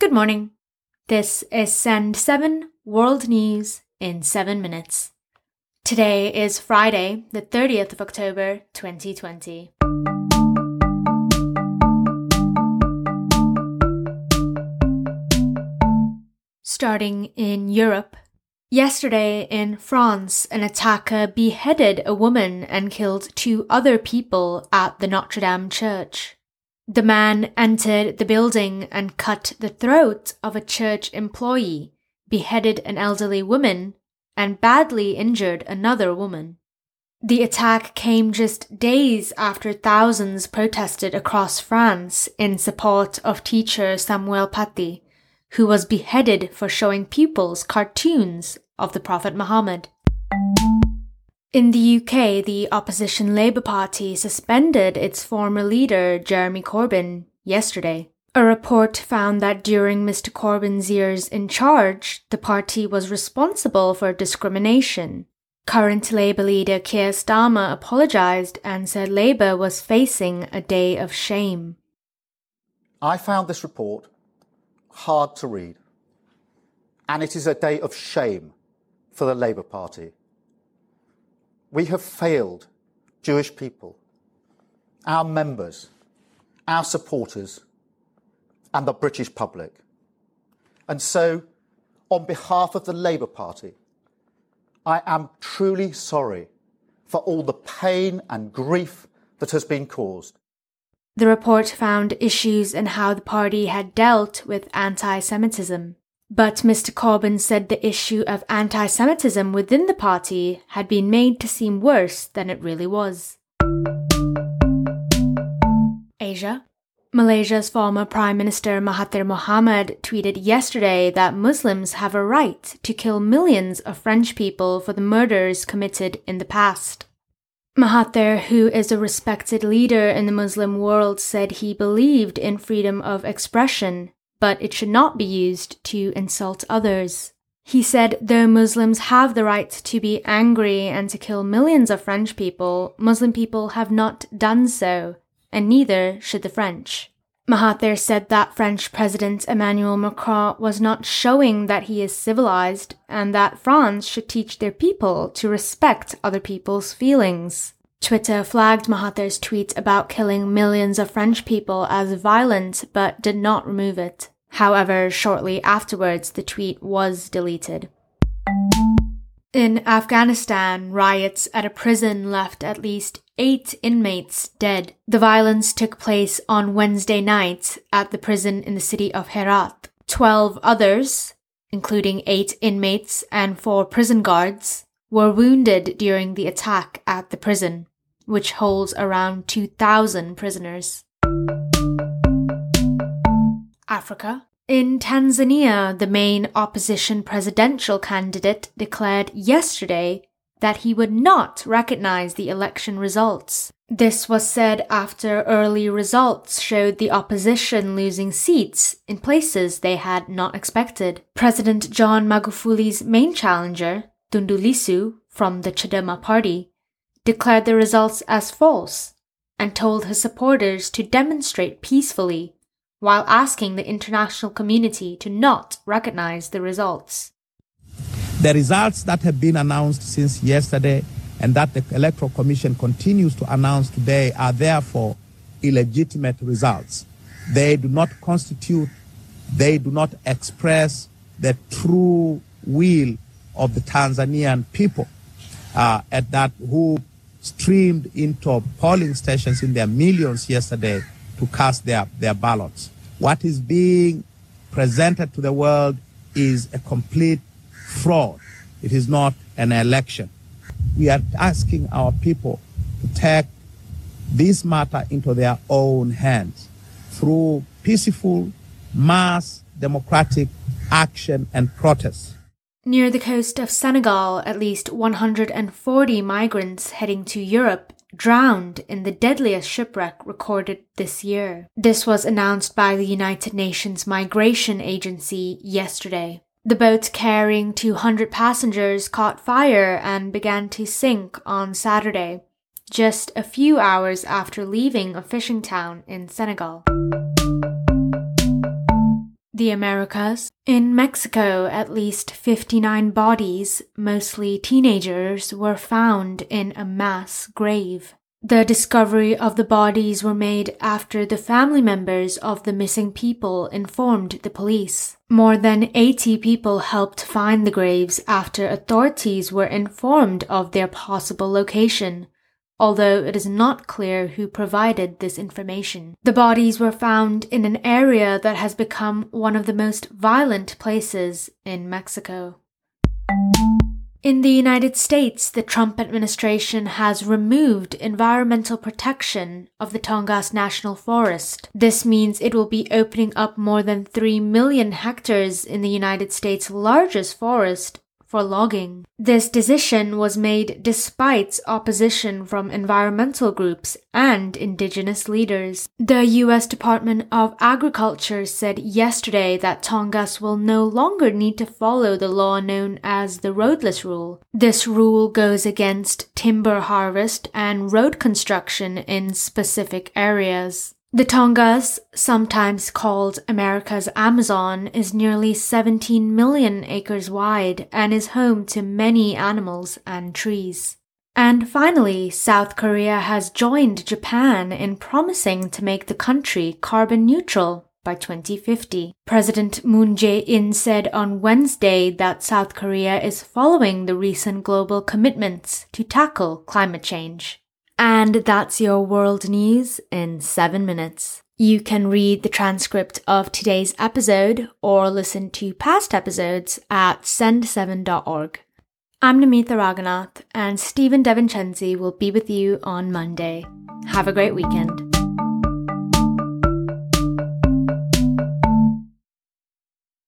Good morning. This is Send 7 World News in 7 minutes. Today is Friday, the 30th of October, 2020. Starting in Europe, Yesterday in France, an attacker beheaded a woman and killed two other people at the Notre Dame church. The man entered the building and cut the throat of a church employee, beheaded an elderly woman, and badly injured another woman. The attack came just days after thousands protested across France in support of teacher Samuel Paty who was beheaded for showing pupils cartoons of the Prophet Muhammad. In the UK, the opposition Labour Party suspended its former leader, Jeremy Corbyn, yesterday. A report found that during Mr. Corbyn's years in charge, the party was responsible for discrimination. Current Labour leader Keir Starmer apologised and said Labour was facing a day of shame. I found this report hard to read. And it is a day of shame for the Labour Party. We have failed Jewish people, our members, our supporters, and the British public. And so, on behalf of the Labour Party, I am truly sorry for all the pain and grief that has been caused. The report found issues in how the party had dealt with anti Semitism. But Mr. Corbyn said the issue of anti Semitism within the party had been made to seem worse than it really was. Asia. Malaysia's former Prime Minister Mahathir Mohamad tweeted yesterday that Muslims have a right to kill millions of French people for the murders committed in the past. Mahathir, who is a respected leader in the Muslim world, said he believed in freedom of expression, but it should not be used to insult others. He said, though Muslims have the right to be angry and to kill millions of French people, Muslim people have not done so, and neither should the French. Mahathir said that French President Emmanuel Macron was not showing that he is civilized and that France should teach their people to respect other people's feelings. Twitter flagged Mahathir's tweet about killing millions of French people as violent but did not remove it. However, shortly afterwards, the tweet was deleted. In Afghanistan, riots at a prison left at least eight inmates dead. The violence took place on Wednesday night at the prison in the city of Herat. Twelve others, including eight inmates and four prison guards, were wounded during the attack at the prison, which holds around 2,000 prisoners. Africa. In Tanzania, the main opposition presidential candidate declared yesterday that he would not recognize the election results. This was said after early results showed the opposition losing seats in places they had not expected. President John Magufuli's main challenger, Tundu Lissu from the Chadema party, declared the results as false and told his supporters to demonstrate peacefully while asking the international community to not recognize the results. The results that have been announced since yesterday and that the Electoral Commission continues to announce today are therefore illegitimate results. They do not constitute, they do not express the true will of the Tanzanian people uh, at that who streamed into polling stations in their millions yesterday to cast their, their ballots. What is being presented to the world is a complete fraud. It is not an election. We are asking our people to take this matter into their own hands through peaceful, mass democratic action and protest. Near the coast of Senegal, at least 140 migrants heading to Europe drowned in the deadliest shipwreck recorded this year. This was announced by the United Nations Migration Agency yesterday. The boat carrying 200 passengers caught fire and began to sink on Saturday, just a few hours after leaving a fishing town in Senegal. The Americas. In Mexico, at least 59 bodies, mostly teenagers, were found in a mass grave. The discovery of the bodies were made after the family members of the missing people informed the police. More than 80 people helped find the graves after authorities were informed of their possible location, although it is not clear who provided this information. The bodies were found in an area that has become one of the most violent places in Mexico. In the United States, the Trump administration has removed environmental protection of the Tongass National Forest. This means it will be opening up more than 3 million hectares in the United States' largest forest for logging. This decision was made despite opposition from environmental groups and indigenous leaders. The US Department of Agriculture said yesterday that Tongass will no longer need to follow the law known as the roadless rule. This rule goes against timber harvest and road construction in specific areas. The Tongass, sometimes called America's Amazon, is nearly 17 million acres wide and is home to many animals and trees. And finally, South Korea has joined Japan in promising to make the country carbon neutral by 2050. President Moon Jae-in said on Wednesday that South Korea is following the recent global commitments to tackle climate change. And that's your world news in seven minutes. You can read the transcript of today's episode or listen to past episodes at send7.org. I'm Namitha Raghunath, and Stephen DeVincenzi will be with you on Monday. Have a great weekend.